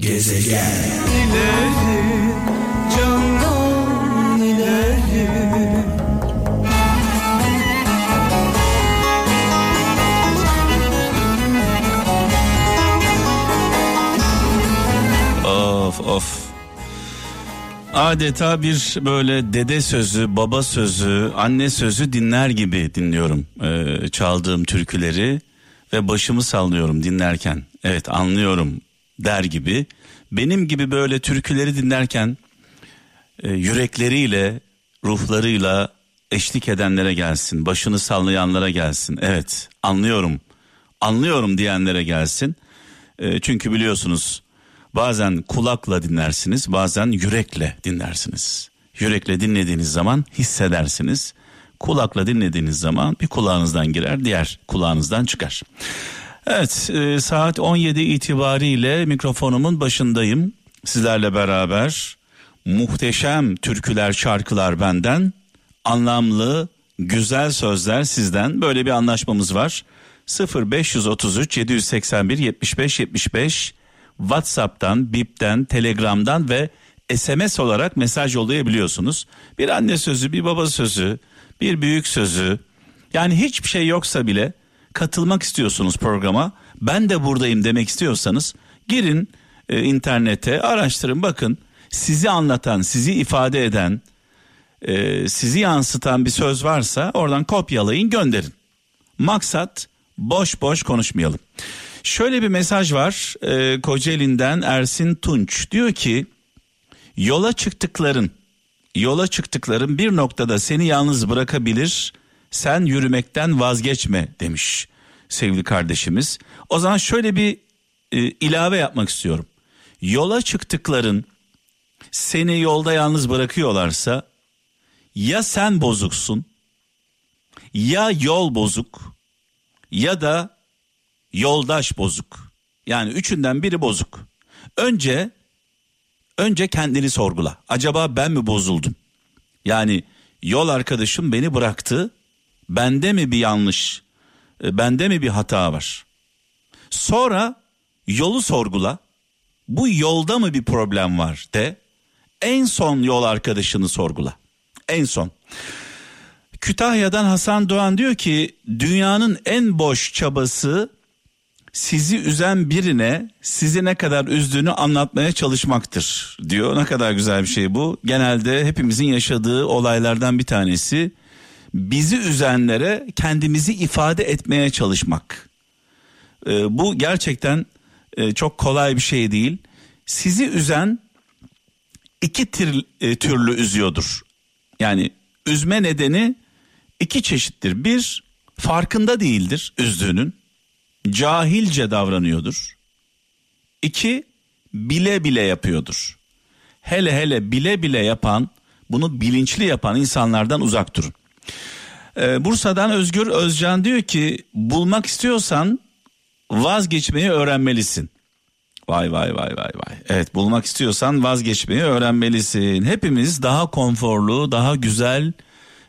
Gezegen ileri candan ileri Of of. Adeta bir böyle dede sözü, baba sözü, anne sözü dinler gibi dinliyorum ee, çaldığım türküleri ve başımı sallıyorum dinlerken. Evet anlıyorum der gibi. Benim gibi böyle türküleri dinlerken e, yürekleriyle, ruhlarıyla eşlik edenlere gelsin, başını sallayanlara gelsin. Evet anlıyorum, anlıyorum diyenlere gelsin. E, çünkü biliyorsunuz bazen kulakla dinlersiniz, bazen yürekle dinlersiniz. Yürekle dinlediğiniz zaman hissedersiniz. Kulakla dinlediğiniz zaman bir kulağınızdan girer, diğer kulağınızdan çıkar. Evet, e, saat 17 itibariyle mikrofonumun başındayım. Sizlerle beraber muhteşem türküler, şarkılar benden, anlamlı, güzel sözler sizden. Böyle bir anlaşmamız var. 0533 781 75 75 WhatsApp'tan, Bip'ten, Telegram'dan ve SMS olarak mesaj yollayabiliyorsunuz. Bir anne sözü, bir baba sözü, bir büyük sözü. Yani hiçbir şey yoksa bile katılmak istiyorsunuz programa. Ben de buradayım demek istiyorsanız girin e, internete, araştırın bakın. Sizi anlatan, sizi ifade eden, e, sizi yansıtan bir söz varsa oradan kopyalayın gönderin. Maksat boş boş konuşmayalım. Şöyle bir mesaj var e, Kocaeli'nden Ersin Tunç diyor ki yola çıktıkların yola çıktıkların bir noktada seni yalnız bırakabilir sen yürümekten vazgeçme demiş sevgili kardeşimiz. O zaman şöyle bir e, ilave yapmak istiyorum. Yola çıktıkların seni yolda yalnız bırakıyorlarsa ya sen bozuksun ya yol bozuk ya da yoldaş bozuk. Yani üçünden biri bozuk. Önce önce kendini sorgula. Acaba ben mi bozuldum? Yani yol arkadaşım beni bıraktı. Bende mi bir yanlış? e, Bende mi bir hata var? Sonra yolu sorgula. Bu yolda mı bir problem var de. En son yol arkadaşını sorgula. En son. Kütahya'dan Hasan Doğan diyor ki dünyanın en boş çabası sizi üzen birine sizi ne kadar üzdüğünü anlatmaya çalışmaktır diyor. Ne kadar güzel bir şey bu. Genelde hepimizin yaşadığı olaylardan bir tanesi bizi üzenlere kendimizi ifade etmeye çalışmak. Ee, bu gerçekten e, çok kolay bir şey değil. Sizi üzen iki tir, e, türlü üzüyordur. Yani üzme nedeni iki çeşittir. Bir farkında değildir üzdüğünün. Cahilce davranıyordur. İki bile bile yapıyordur. Hele hele bile bile yapan bunu bilinçli yapan insanlardan uzak durun. Ee, Bursa'dan Özgür Özcan diyor ki bulmak istiyorsan vazgeçmeyi öğrenmelisin. Vay vay vay vay vay. Evet bulmak istiyorsan vazgeçmeyi öğrenmelisin. Hepimiz daha konforlu, daha güzel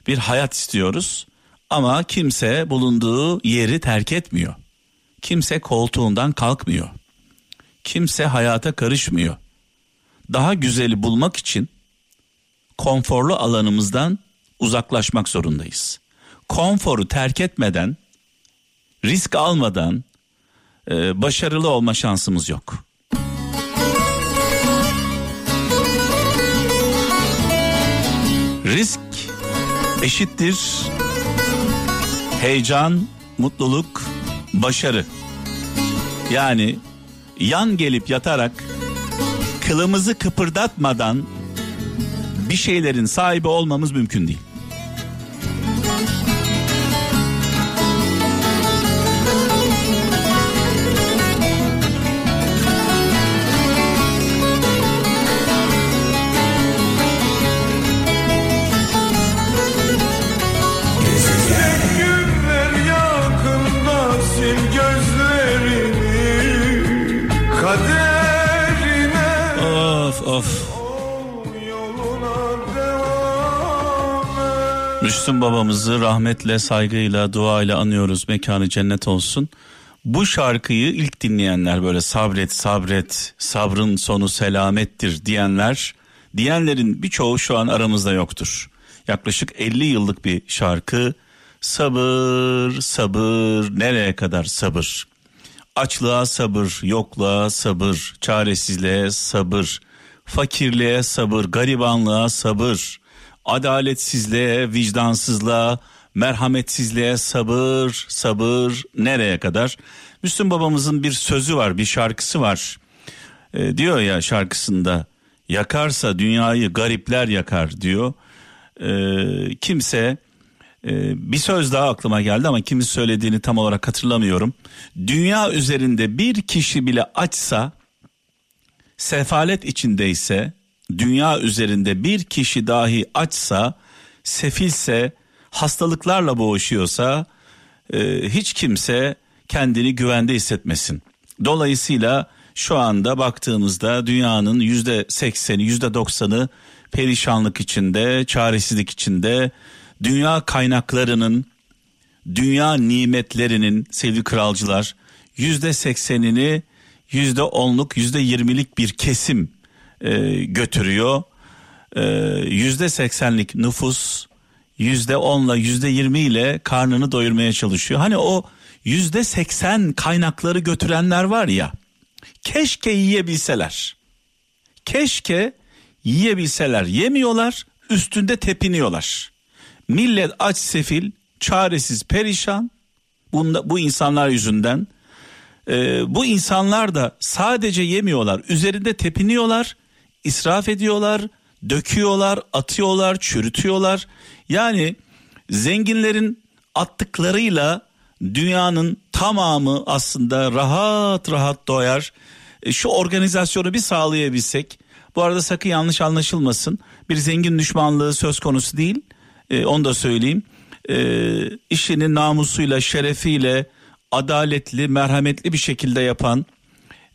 bir hayat istiyoruz. Ama kimse bulunduğu yeri terk etmiyor. Kimse koltuğundan kalkmıyor. Kimse hayata karışmıyor. Daha güzeli bulmak için konforlu alanımızdan uzaklaşmak zorundayız. Konforu terk etmeden, risk almadan e, başarılı olma şansımız yok. Risk eşittir heyecan, mutluluk, başarı. Yani yan gelip yatarak kılımızı kıpırdatmadan bir şeylerin sahibi olmamız mümkün değil. Of Müslüm babamızı rahmetle, saygıyla, duayla anıyoruz. Mekanı cennet olsun. Bu şarkıyı ilk dinleyenler böyle sabret sabret sabrın sonu selamettir diyenler diyenlerin birçoğu şu an aramızda yoktur. Yaklaşık 50 yıllık bir şarkı sabır sabır nereye kadar sabır açlığa sabır yokluğa sabır çaresizliğe sabır fakirliğe sabır garibanlığa sabır adaletsizliğe vicdansızlığa merhametsizliğe sabır sabır nereye kadar? Müslüm babamızın bir sözü var bir şarkısı var. E, diyor ya şarkısında yakarsa dünyayı garipler yakar diyor. E, kimse e, bir söz daha aklıma geldi ama kimin söylediğini tam olarak hatırlamıyorum. Dünya üzerinde bir kişi bile açsa sefalet içindeyse dünya üzerinde bir kişi dahi açsa sefilse hastalıklarla boğuşuyorsa e, hiç kimse kendini güvende hissetmesin. Dolayısıyla şu anda baktığımızda dünyanın yüzde sekseni yüzde doksanı perişanlık içinde çaresizlik içinde dünya kaynaklarının dünya nimetlerinin sevgili kralcılar yüzde seksenini yüzde onluk yüzde yirmilik bir kesim e, götürüyor. E, yüzde seksenlik nüfus yüzde onla yüzde yirmi ile karnını doyurmaya çalışıyor. Hani o yüzde seksen kaynakları götürenler var ya keşke yiyebilseler. Keşke yiyebilseler yemiyorlar üstünde tepiniyorlar. Millet aç sefil çaresiz perişan Bunda, bu insanlar yüzünden e, bu insanlar da sadece yemiyorlar üzerinde tepiniyorlar israf ediyorlar döküyorlar atıyorlar çürütüyorlar. Yani zenginlerin attıklarıyla dünyanın tamamı aslında rahat rahat doyar. E, şu organizasyonu bir sağlayabilsek bu arada sakın yanlış anlaşılmasın bir zengin düşmanlığı söz konusu değil. E, onu da söyleyeyim. E, işini namusuyla şerefiyle adaletli merhametli bir şekilde yapan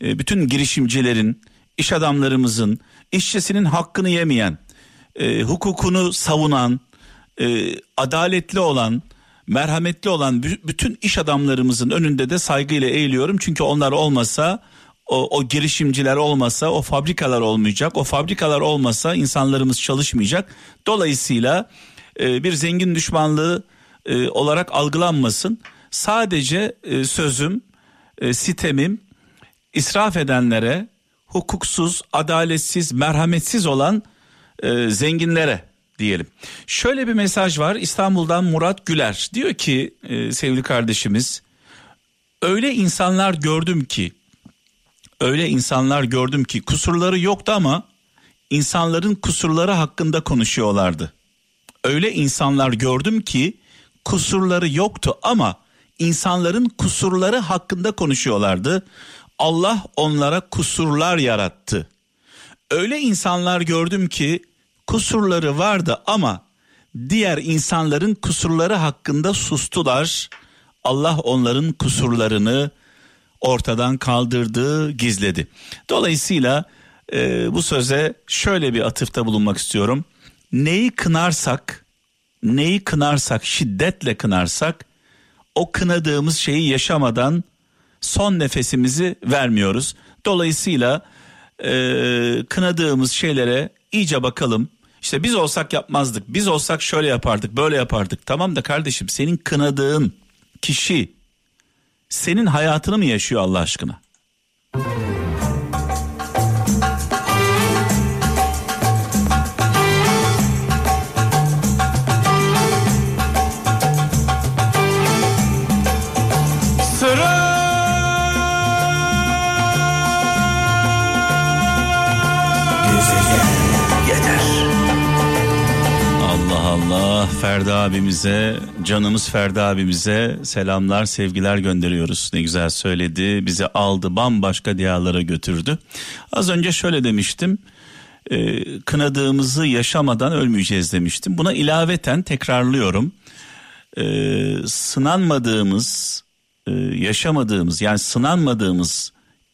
e, bütün girişimcilerin iş adamlarımızın işçisinin hakkını yemeyen e, hukukunu savunan e, adaletli olan merhametli olan bütün iş adamlarımızın önünde de saygıyla eğiliyorum. Çünkü onlar olmasa o, o girişimciler olmasa o fabrikalar olmayacak. O fabrikalar olmasa insanlarımız çalışmayacak. Dolayısıyla e, bir zengin düşmanlığı e, olarak algılanmasın. Sadece e, sözüm, e, sitemim israf edenlere, hukuksuz, adaletsiz, merhametsiz olan e, zenginlere diyelim. Şöyle bir mesaj var İstanbul'dan Murat Güler diyor ki e, sevgili kardeşimiz öyle insanlar gördüm ki öyle insanlar gördüm ki kusurları yoktu ama insanların kusurları hakkında konuşuyorlardı öyle insanlar gördüm ki kusurları yoktu ama insanların kusurları hakkında konuşuyorlardı. Allah onlara kusurlar yarattı. Öyle insanlar gördüm ki kusurları vardı ama diğer insanların kusurları hakkında sustular. Allah onların kusurlarını ortadan kaldırdı, gizledi. Dolayısıyla e, bu söze şöyle bir atıfta bulunmak istiyorum neyi kınarsak, neyi kınarsak, şiddetle kınarsak o kınadığımız şeyi yaşamadan son nefesimizi vermiyoruz. Dolayısıyla e, kınadığımız şeylere iyice bakalım. İşte biz olsak yapmazdık, biz olsak şöyle yapardık, böyle yapardık. Tamam da kardeşim senin kınadığın kişi senin hayatını mı yaşıyor Allah aşkına? Ferdi abimize, canımız Ferdi abimize selamlar, sevgiler gönderiyoruz. Ne güzel söyledi, bizi aldı, bambaşka diyarlara götürdü. Az önce şöyle demiştim, e, kınadığımızı yaşamadan ölmeyeceğiz demiştim. Buna ilaveten tekrarlıyorum, e, sınanmadığımız, e, yaşamadığımız yani sınanmadığımız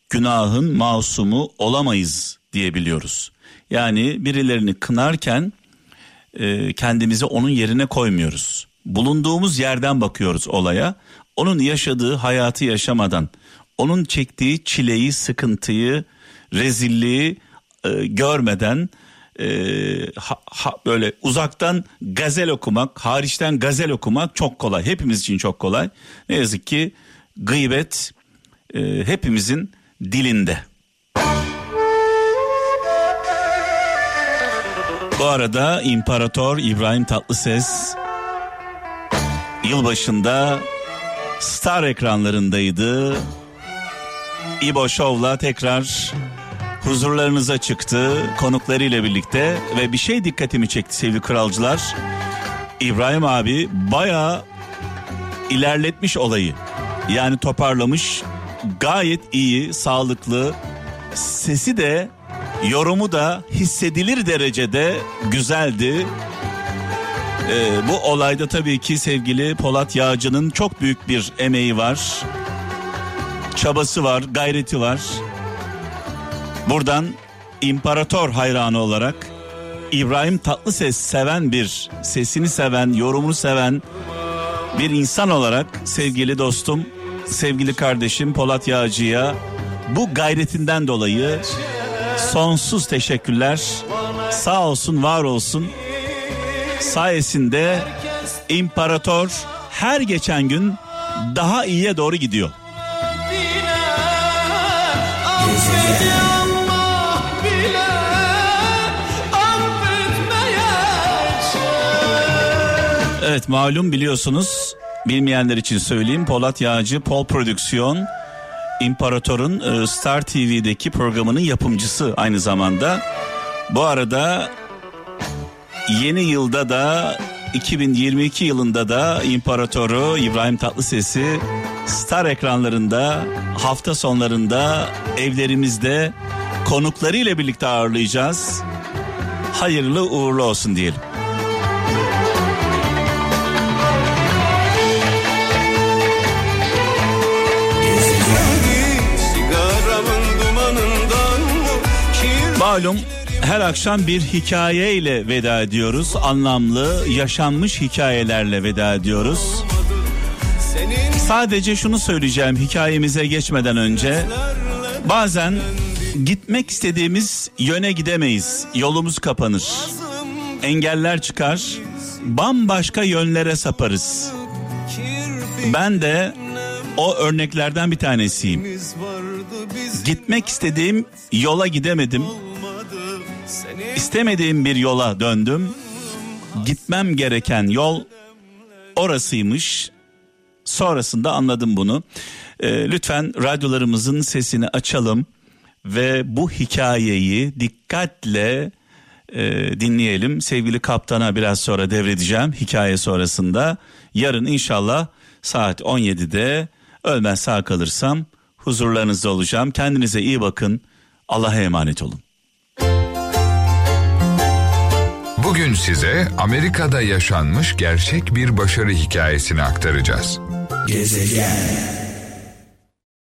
günahın masumu olamayız diyebiliyoruz. Yani birilerini kınarken e, kendimizi onun yerine koymuyoruz. Bulunduğumuz yerden bakıyoruz olaya. onun yaşadığı hayatı yaşamadan, onun çektiği çileyi, sıkıntıyı, rezilliği e, görmeden e, ha, ha, böyle uzaktan gazel okumak, hariçten gazel okumak çok kolay. Hepimiz için çok kolay. Ne yazık ki gıybet e, hepimizin dilinde. Bu arada İmparator İbrahim Tatlıses yılbaşında Star ekranlarındaydı. İbo Show'la tekrar huzurlarınıza çıktı konuklarıyla birlikte ve bir şey dikkatimi çekti sevgili kralcılar. İbrahim abi bayağı ilerletmiş olayı. Yani toparlamış gayet iyi, sağlıklı. Sesi de yorumu da hissedilir derecede güzeldi. Ee, bu olayda tabii ki sevgili Polat Yağcı'nın çok büyük bir emeği var. Çabası var, gayreti var. Buradan imparator hayranı olarak İbrahim Tatlıses seven bir, sesini seven, yorumunu seven bir insan olarak sevgili dostum, sevgili kardeşim Polat Yağcı'ya bu gayretinden dolayı sonsuz teşekkürler. Sağ olsun, var olsun. Sayesinde imparator her geçen gün daha iyiye doğru gidiyor. Evet malum biliyorsunuz bilmeyenler için söyleyeyim Polat Yağcı Pol Prodüksiyon İmparator'un e, Star TV'deki programının yapımcısı aynı zamanda. Bu arada yeni yılda da 2022 yılında da İmparatoru İbrahim Tatlıses'i Star ekranlarında hafta sonlarında evlerimizde konuklarıyla birlikte ağırlayacağız. Hayırlı uğurlu olsun diyelim. Malum her akşam bir hikayeyle veda ediyoruz. Anlamlı, yaşanmış hikayelerle veda ediyoruz. Sadece şunu söyleyeceğim hikayemize geçmeden önce. Bazen gitmek istediğimiz yöne gidemeyiz. Yolumuz kapanır. Engeller çıkar. Bambaşka yönlere saparız. Ben de o örneklerden bir tanesiyim. Gitmek istediğim yola gidemedim. İstemediğim bir yola döndüm. Gitmem gereken yol orasıymış. Sonrasında anladım bunu. Ee, lütfen radyolarımızın sesini açalım ve bu hikayeyi dikkatle e, dinleyelim. Sevgili kaptana biraz sonra devredeceğim hikaye sonrasında. Yarın inşallah saat 17'de ölmez sağ kalırsam huzurlarınızda olacağım. Kendinize iyi bakın. Allah'a emanet olun. Bugün size Amerika'da yaşanmış gerçek bir başarı hikayesini aktaracağız. Gezegen